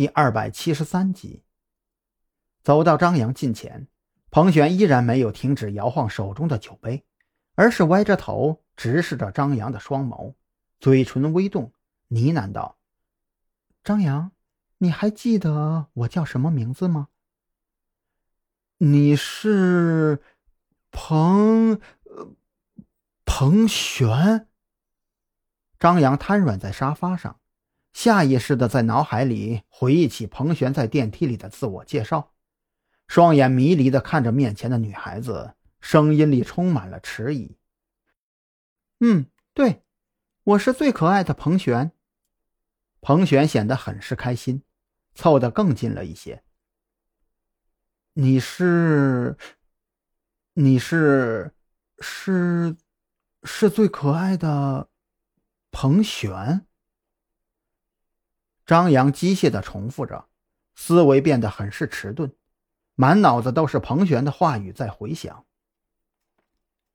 第二百七十三集。走到张扬近前，彭璇依然没有停止摇晃手中的酒杯，而是歪着头直视着张扬的双眸，嘴唇微动，呢喃道：“张扬，你还记得我叫什么名字吗？”“你是彭……彭璇。”张扬瘫软在沙发上，下意识的在脑海里回忆起彭璇在电梯里的自我介绍。双眼迷离的看着面前的女孩子，声音里充满了迟疑。嗯，对，我是最可爱的彭璇。彭璇显得很是开心，凑得更近了一些。你是，你是，是，是最可爱的彭璇。张扬机械的重复着，思维变得很是迟钝。满脑子都是彭璇的话语在回响。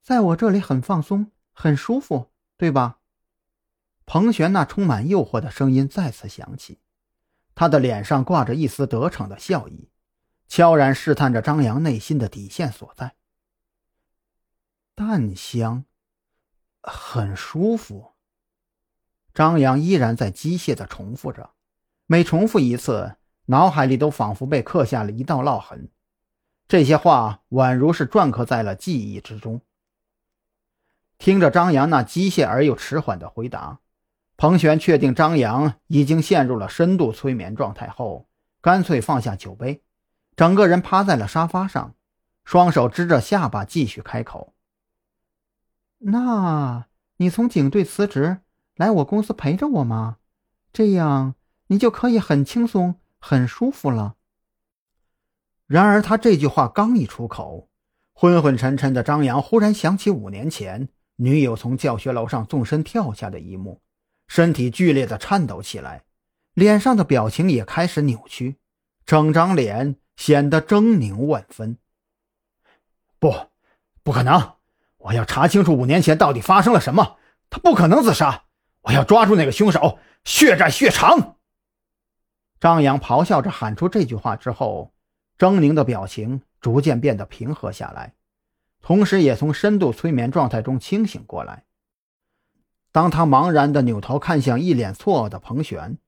在我这里很放松，很舒服，对吧？彭璇那充满诱惑的声音再次响起，他的脸上挂着一丝得逞的笑意，悄然试探着张扬内心的底线所在。淡香，很舒服。张扬依然在机械的重复着，每重复一次，脑海里都仿佛被刻下了一道烙痕。这些话宛如是篆刻在了记忆之中。听着张扬那机械而又迟缓的回答，彭璇确定张扬已经陷入了深度催眠状态后，干脆放下酒杯，整个人趴在了沙发上，双手支着下巴，继续开口：“那你从警队辞职来我公司陪着我吗？这样你就可以很轻松、很舒服了。”然而，他这句话刚一出口，昏昏沉沉的张扬忽然想起五年前女友从教学楼上纵身跳下的一幕，身体剧烈的颤抖起来，脸上的表情也开始扭曲，整张脸显得狰狞万分。不，不可能！我要查清楚五年前到底发生了什么。他不可能自杀！我要抓住那个凶手，血债血偿！张扬咆哮着喊出这句话之后。狰狞的表情逐渐变得平和下来，同时也从深度催眠状态中清醒过来。当他茫然地扭头看向一脸错愕的彭璇，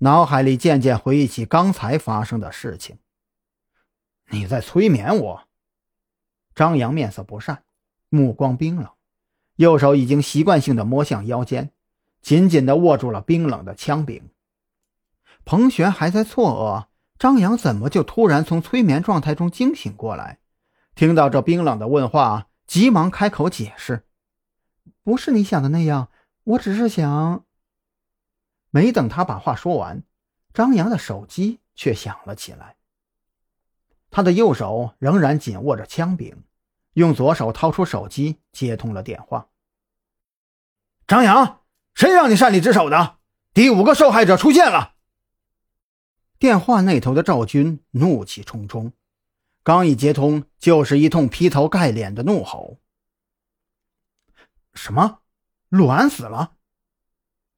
脑海里渐渐回忆起刚才发生的事情。你在催眠我？张扬面色不善，目光冰冷，右手已经习惯性地摸向腰间，紧紧地握住了冰冷的枪柄。彭璇还在错愕。张扬怎么就突然从催眠状态中惊醒过来？听到这冰冷的问话，急忙开口解释：“不是你想的那样，我只是想……”没等他把话说完，张扬的手机却响了起来。他的右手仍然紧握着枪柄，用左手掏出手机接通了电话。张扬，谁让你擅离职守的？第五个受害者出现了。电话那头的赵军怒气冲冲，刚一接通，就是一通劈头盖脸的怒吼：“什么？陆安死了？”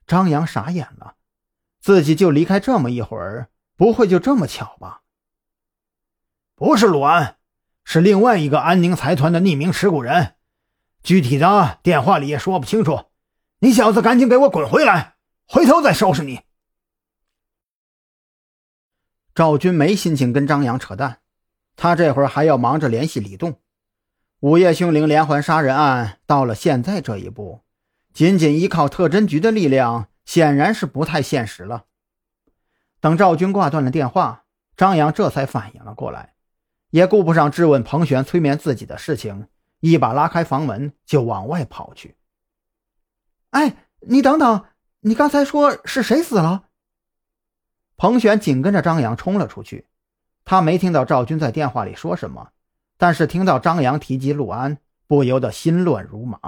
张扬傻眼了，自己就离开这么一会儿，不会就这么巧吧？不是陆安，是另外一个安宁财团的匿名持股人，具体的电话里也说不清楚。你小子赶紧给我滚回来，回头再收拾你。赵军没心情跟张扬扯淡，他这会儿还要忙着联系李栋。午夜凶铃连环杀人案到了现在这一步，仅仅依靠特侦局的力量显然是不太现实了。等赵军挂断了电话，张扬这才反应了过来，也顾不上质问彭璇催眠自己的事情，一把拉开房门就往外跑去。哎，你等等，你刚才说是谁死了？彭璇紧跟着张扬冲了出去，他没听到赵军在电话里说什么，但是听到张扬提及陆安，不由得心乱如麻。